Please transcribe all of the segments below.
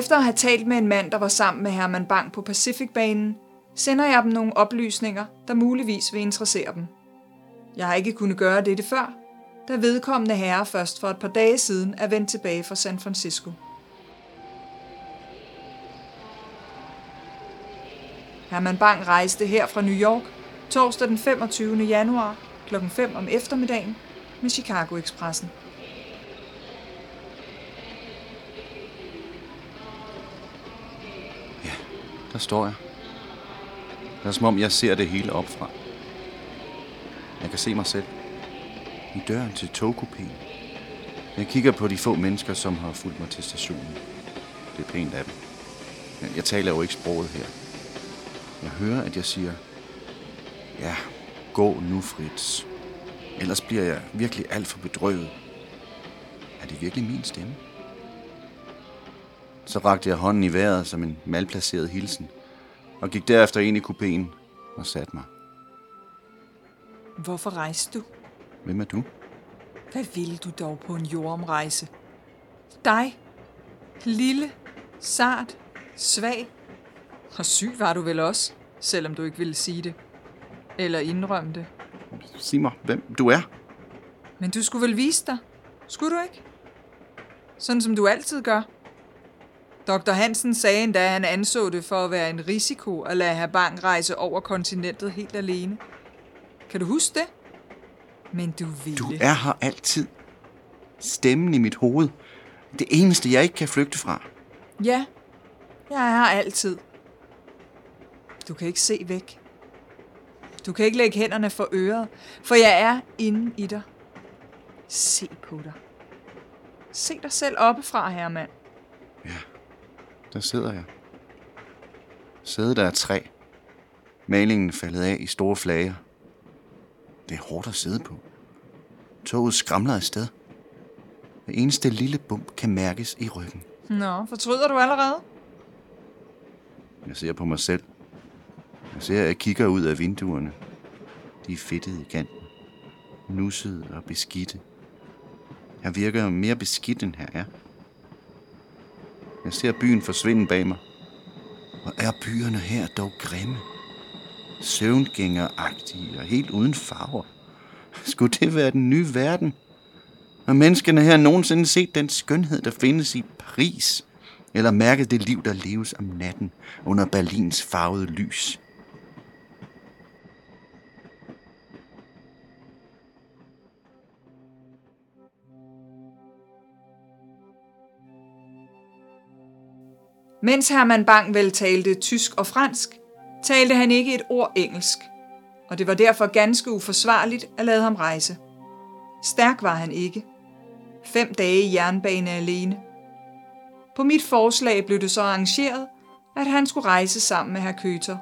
Efter at have talt med en mand, der var sammen med Herman Bang på Pacificbanen, sender jeg dem nogle oplysninger, der muligvis vil interessere dem. Jeg har ikke kunnet gøre dette før, da vedkommende herre først for et par dage siden er vendt tilbage fra San Francisco. Herman Bang rejste her fra New York torsdag den 25. januar kl. 5 om eftermiddagen med Chicago-Expressen Expressen. Ja, der står jeg. Det er som om, jeg ser det hele opfra. Jeg kan se mig selv. I døren til togkupéen. Jeg kigger på de få mennesker, som har fulgt mig til stationen. Det er pænt af dem. Jeg taler jo ikke sproget her. Jeg hører, at jeg siger, ja, gå nu, Fritz. Ellers bliver jeg virkelig alt for bedrøvet. Er det virkelig min stemme? Så rakte jeg hånden i vejret som en malplaceret hilsen, og gik derefter ind i kupéen og satte mig. Hvorfor rejste du? Hvem er du? Hvad ville du dog på en jordomrejse? Dig. Lille, sart, svag. Og syg var du vel også, selvom du ikke ville sige det. Eller indrømme det. Sig mig, hvem du er. Men du skulle vel vise dig? Skulle du ikke? Sådan som du altid gør. Dr. Hansen sagde endda, at han anså det for at være en risiko at lade herr Bang rejse over kontinentet helt alene. Kan du huske det? Men du ville. Du er her altid. Stemmen i mit hoved. Det eneste, jeg ikke kan flygte fra. Ja, jeg er her altid. Du kan ikke se væk. Du kan ikke lægge hænderne for øret, for jeg er inde i dig. Se på dig. Se dig selv oppefra, herremand. Ja, der sidder jeg. Sædet der er træ. Malingen faldet af i store flager. Det er hårdt at sidde på. Toget skramler afsted. Det eneste lille bump kan mærkes i ryggen. Nå, fortryder du allerede? Jeg ser på mig selv. Jeg ser, at jeg kigger ud af vinduerne. De er fedtede i kanten. Nussede og beskidte. Jeg virker mere beskidt, end her er. Jeg ser byen forsvinde bag mig. Og er byerne her dog grimme? Søvngængeragtige og helt uden farver. Skulle det være den nye verden? Har menneskene her nogensinde set den skønhed, der findes i Paris? Eller mærket det liv, der leves om natten under Berlins farvede lys? Mens Herman Bang vel talte tysk og fransk, talte han ikke et ord engelsk, og det var derfor ganske uforsvarligt at lade ham rejse. Stærk var han ikke. Fem dage i jernbane alene. På mit forslag blev det så arrangeret, at han skulle rejse sammen med herr Køter,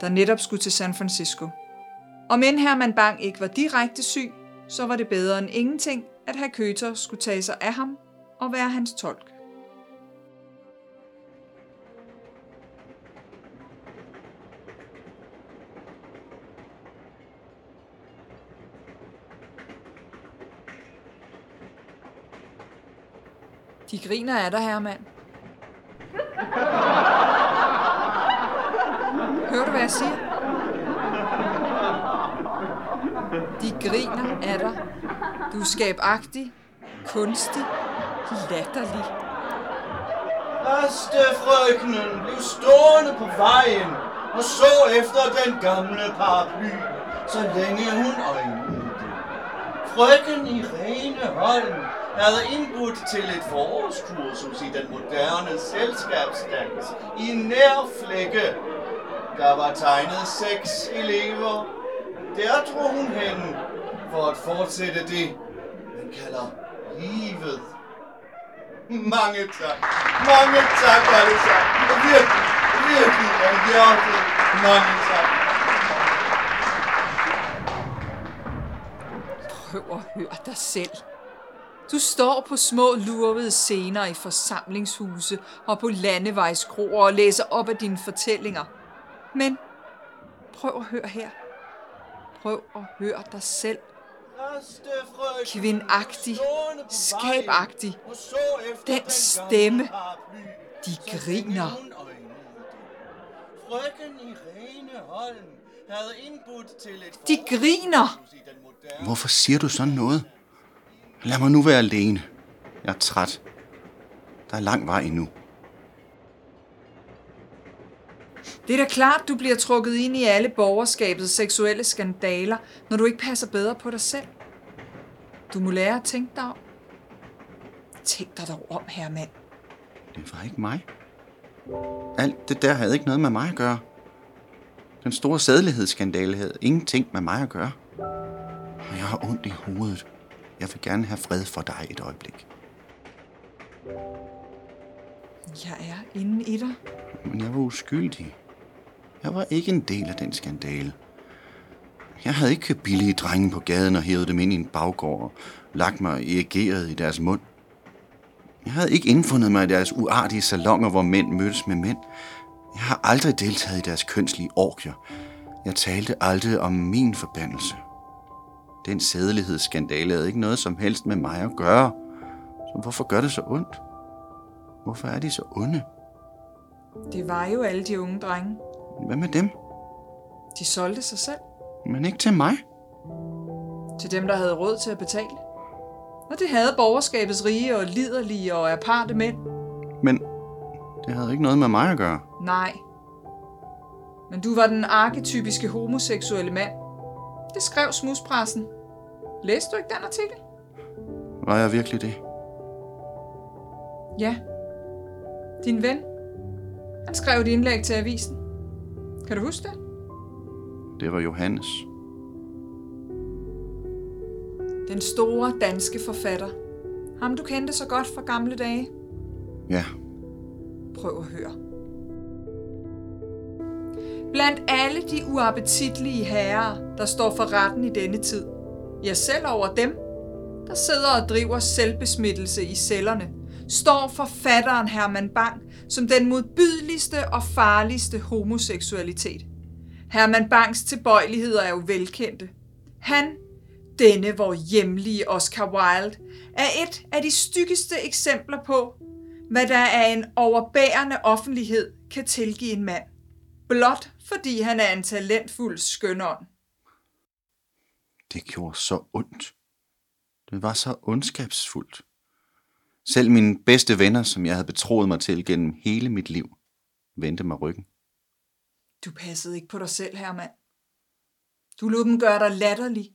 der netop skulle til San Francisco. Og men Herman Bang ikke var direkte syg, så var det bedre end ingenting, at herr Køter skulle tage sig af ham og være hans tolk. De griner af dig, herremand. Hører du, hvad jeg siger? De griner af dig. Du er skabagtig, kunstig, latterlig. Første frøkenen blev stående på vejen og så efter den gamle paraply, så længe hun øjnede det. Frøken Irene Holm havde indbudt til et forårskursus i den moderne selskabsdans i nærflække. Der var tegnet seks elever. Der drog hun hen for at fortsætte det, man kalder livet. Mange tak. Mange tak alle sammen. Virkelig, virkelig af hjertet. Mange tak. Prøv at høre dig selv. Du står på små lurvede scener i forsamlingshuse og på landevejskroer og læser op af dine fortællinger. Men prøv at høre her. Prøv at høre dig selv. Kvindagtig, skabagtig. Den stemme. De griner. Frøken Irene Holm havde indbudt til et De griner! Hvorfor siger du sådan noget? Lad mig nu være alene. Jeg er træt. Der er lang vej endnu. Det er da klart, du bliver trukket ind i alle borgerskabets seksuelle skandaler, når du ikke passer bedre på dig selv. Du må lære at tænke dig om. Tænk dig dog om, herremand. Det var ikke mig. Alt det der havde ikke noget med mig at gøre. Den store sædelighedsskandale havde ingenting med mig at gøre. Og jeg har ondt i hovedet. Jeg vil gerne have fred for dig et øjeblik. Jeg er inde i dig. Men jeg var uskyldig. Jeg var ikke en del af den skandale. Jeg havde ikke købt billige drenge på gaden og hævet dem ind i en baggård og lagt mig erigeret i deres mund. Jeg havde ikke indfundet mig i deres uartige salonger, hvor mænd mødtes med mænd. Jeg har aldrig deltaget i deres kønslige orgier. Jeg talte aldrig om min forbandelse. Den sædelighedsskandale havde ikke noget som helst med mig at gøre. Så hvorfor gør det så ondt? Hvorfor er de så onde? Det var jo alle de unge drenge. Hvad med dem? De solgte sig selv Men ikke til mig. til dem, der havde råd til at betale. Og det havde borgerskabets rige og liderlige og aparte mænd. Men det havde ikke noget med mig at gøre. Nej. Men du var den arketypiske homoseksuelle mand. Det skrev smuspressen. Læste du ikke den artikel? Var jeg virkelig det? Ja. Din ven. Han skrev et indlæg til avisen. Kan du huske det? Det var Johannes. Den store danske forfatter. Ham du kendte så godt fra gamle dage. Ja, Prøv at høre. Blandt alle de uappetitlige herrer, der står for retten i denne tid, ja selv over dem, der sidder og driver selvbesmittelse i cellerne, står forfatteren Herman Bang som den modbydeligste og farligste homoseksualitet. Herman Bangs tilbøjeligheder er jo velkendte. Han, denne vor hjemlige Oscar Wilde, er et af de styggeste eksempler på, hvad der er en overbærende offentlighed kan tilgive en mand. Blot fordi han er en talentfuld skønånd. det gjorde så ondt. Det var så ondskabsfuldt. Selv mine bedste venner, som jeg havde betroet mig til gennem hele mit liv, vendte mig ryggen. Du passede ikke på dig selv, Herman. Du lod dem gøre dig latterlig.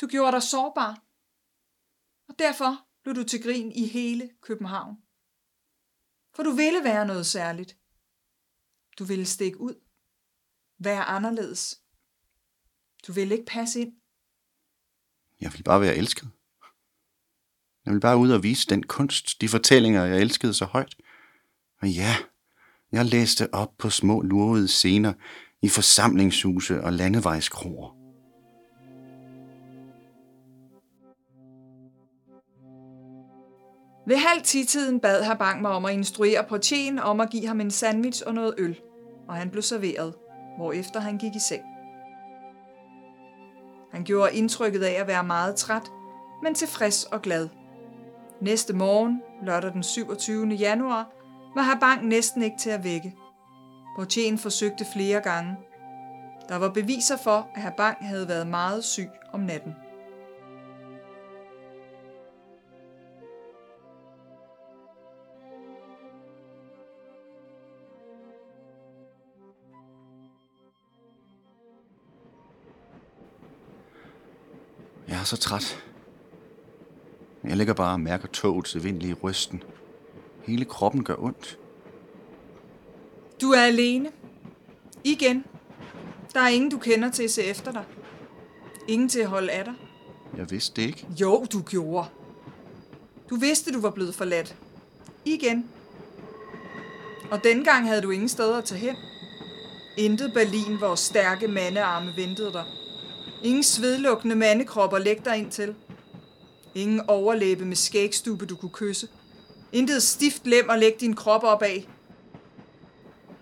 Du gjorde dig sårbar. Og derfor blev du til grin i hele København. For du ville være noget særligt. Du ville stikke ud. Være anderledes. Du ville ikke passe ind. Jeg ville bare være elsket. Jeg ville bare ud og vise den kunst, de fortællinger, jeg elskede så højt. Og ja, jeg læste op på små lurvede scener i forsamlingshuse og landevejskroer. Ved halv tiden bad herr Bang mig om at instruere portieren om at give ham en sandwich og noget øl, og han blev serveret, hvorefter han gik i seng. Han gjorde indtrykket af at være meget træt, men tilfreds og glad. Næste morgen, lørdag den 27. januar, var herr Bang næsten ikke til at vække. Portieren forsøgte flere gange. Der var beviser for, at herr Bang havde været meget syg om natten. Jeg er så træt. Jeg ligger bare og mærker togets evindelige rysten. Hele kroppen gør ondt. Du er alene. Igen. Der er ingen, du kender til at se efter dig. Ingen til at holde af dig. Jeg vidste det ikke. Jo, du gjorde. Du vidste, du var blevet forladt. Igen. Og dengang havde du ingen steder at tage hen. Intet Berlin, hvor stærke mandearme ventede dig. Ingen svedlukkende mandekropper læg dig ind til. Ingen overlæbe med skægstube, du kunne kysse. Intet stift lem at lægge din krop op af.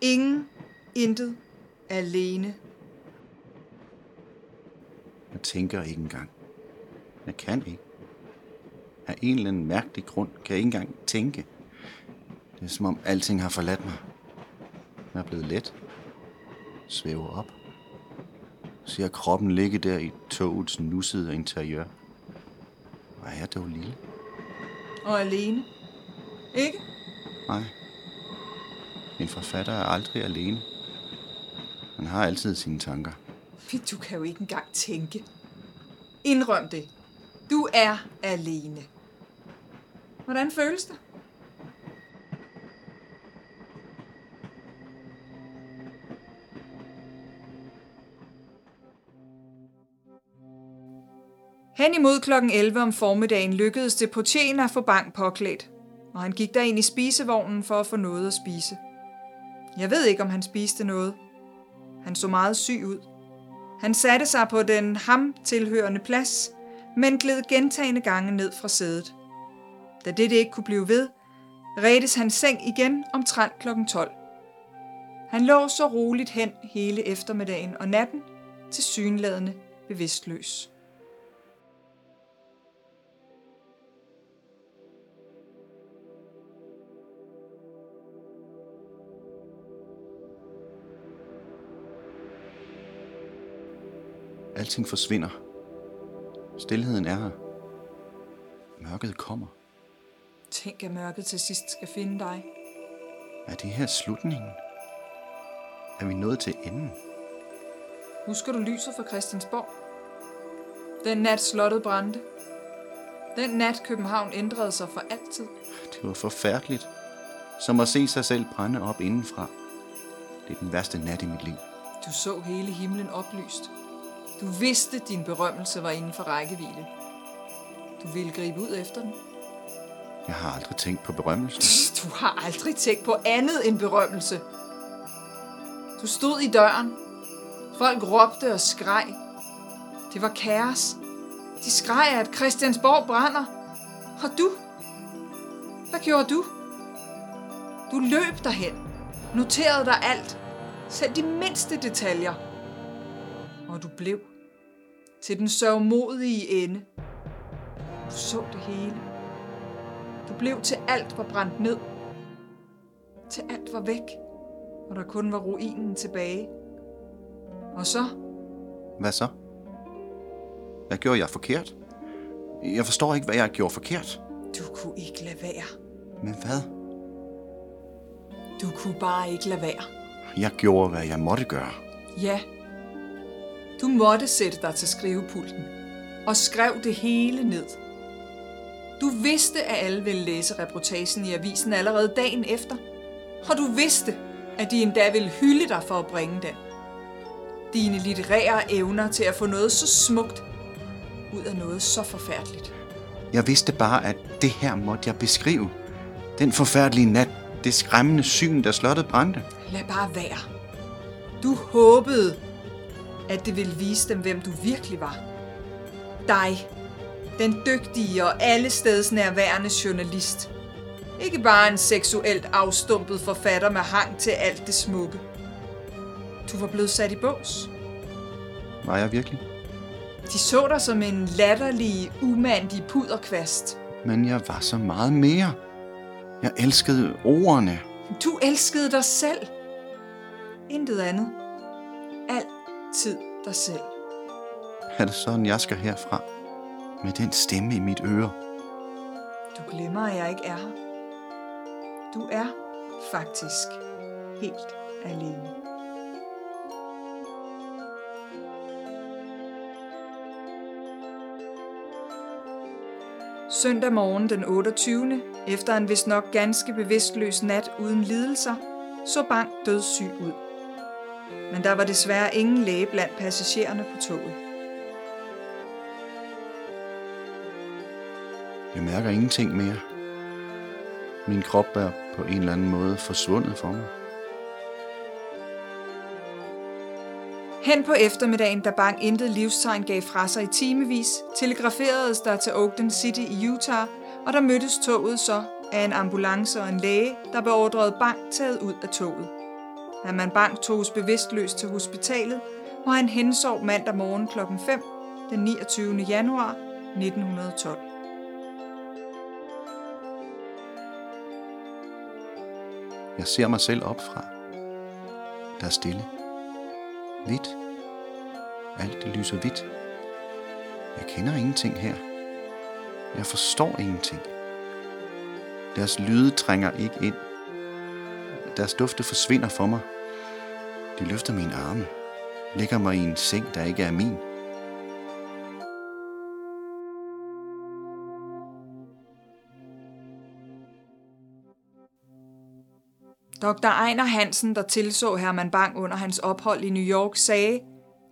Ingen, intet, alene. Jeg tænker ikke engang. Jeg kan ikke. Af en eller anden mærkelig grund kan jeg ikke engang tænke. Det er som om alting har forladt mig. Jeg er blevet let. Svæver op. Ser kroppen ligge der i togets nussede interiør. Hvor er jeg dog lille? Og alene. Ikke? Nej. En forfatter er aldrig alene. Han har altid sine tanker. Du kan jo ikke engang tænke. Indrøm det. Du er alene. Hvordan føles det? Hen imod klokken 11 om formiddagen lykkedes det Potjen at få Bang påklædt, og han gik derind i spisevognen for at få noget at spise. Jeg ved ikke, om han spiste noget. Han så meget syg ud. Han satte sig på den ham tilhørende plads, men gled gentagende gange ned fra sædet. Da dette ikke kunne blive ved, redtes hans seng igen omtrent kl. 12. Han lå så roligt hen hele eftermiddagen og natten, til synladende bevidstløs. Alting forsvinder. Stilheden er her. Mørket kommer. Tænk, at mørket til sidst skal finde dig. Er det her slutningen? Er vi nået til enden? Husker du lyset fra Christiansborg? Den nat slottet brændte. Den nat København ændrede sig for altid. Det var forfærdeligt. Som at se sig selv brænde op indenfra. Det er den værste nat i mit liv. Du så hele himlen oplyst. Du vidste, din berømmelse var inden for rækkevidde. Du ville gribe ud efter den. Jeg har aldrig tænkt på berømmelsen. Du har aldrig tænkt på andet end berømmelse. Du stod i døren. Folk råbte og skreg. Det var kaos. De skreg, at Christiansborg brænder. Og du? Hvad gjorde du? Du løb derhen. Noterede dig alt. Selv de mindste detaljer. Og du blev. Til den sørgmodige ende. Du så det hele. Du blev til alt var brændt ned. Til alt var væk, og der kun var ruinen tilbage. Og så, Hvad så? Hvad gjorde jeg forkert? Jeg forstår ikke, hvad jeg gjorde forkert. du kunne ikke lade være. Men hvad? Du kunne bare ikke lade være. Jeg gjorde, hvad jeg måtte gøre. Ja, du måtte sætte dig til skrivepulten og skrev det hele ned. Du vidste, at alle ville læse reportagen i avisen allerede dagen efter. Og du vidste, at de endda ville hylde dig for at bringe den. Dine litterære evner til at få noget så smukt ud af noget så forfærdeligt. Jeg vidste bare, at det her måtte jeg beskrive. Den forfærdelige nat. Det skræmmende syn, der slottet brændte. Lad bare være. Du håbede, at det ville vise dem, hvem du virkelig var. Dig. Den dygtige og allesteds nærværende journalist. Ikke bare en seksuelt afstumpet forfatter med hang til alt det smukke. Du var blevet sat i bås. Var jeg virkelig? De så dig som en latterlig, umandig puderkvast. Men jeg var så meget mere. Jeg elskede ordene. Du elskede dig selv. Intet andet. Altid dig selv. Er det sådan, jeg skal herfra? Med den stemme i mit øre. Du glemmer, at jeg ikke er her. Du er faktisk helt alene. Søndag morgen den 28. efter en vist nok ganske bevidstløs nat uden lidelser, så Bang dødssyg ud. Men der var desværre ingen læge blandt passagererne på toget. Jeg mærker ingenting mere. Min krop er på en eller anden måde forsvundet for mig. Hen på eftermiddagen, da Bang intet livstegn gav fra sig i timevis, telegraferedes der til Oakland City i Utah, og der mødtes toget så af en ambulance og en læge, der beordrede Bang taget ud af toget. Herman Bang toges bevidstløs til hospitalet, hvor han hensov mandag morgen kl. 5 den 29. januar 1912. Jeg ser mig selv opfra. Der er stille. Hvidt. Alt det lyser hvidt. Jeg kender ingenting her. Jeg forstår ingenting. Deres lyde trænger ikke ind. Deres dufte forsvinder for mig. De løfter mine arme. Lægger mig i en seng, der ikke er min. Dr. Ejner Hansen, der tilså Herman Bang under hans ophold i New York, sagde,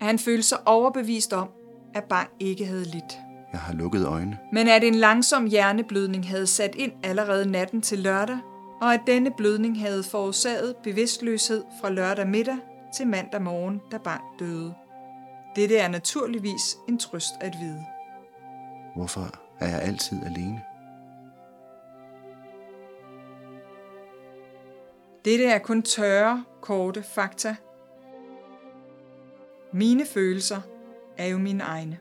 at han følte sig overbevist om, at Bang ikke havde lidt. Jeg har lukket øjne. Men at en langsom hjerneblødning havde sat ind allerede natten til lørdag, og at denne blødning havde forårsaget bevidstløshed fra lørdag middag til mandag morgen, da Bang døde. Dette er naturligvis en trøst at vide. Hvorfor er jeg altid alene? Dette er kun tørre, korte fakta. Mine følelser er jo mine egne.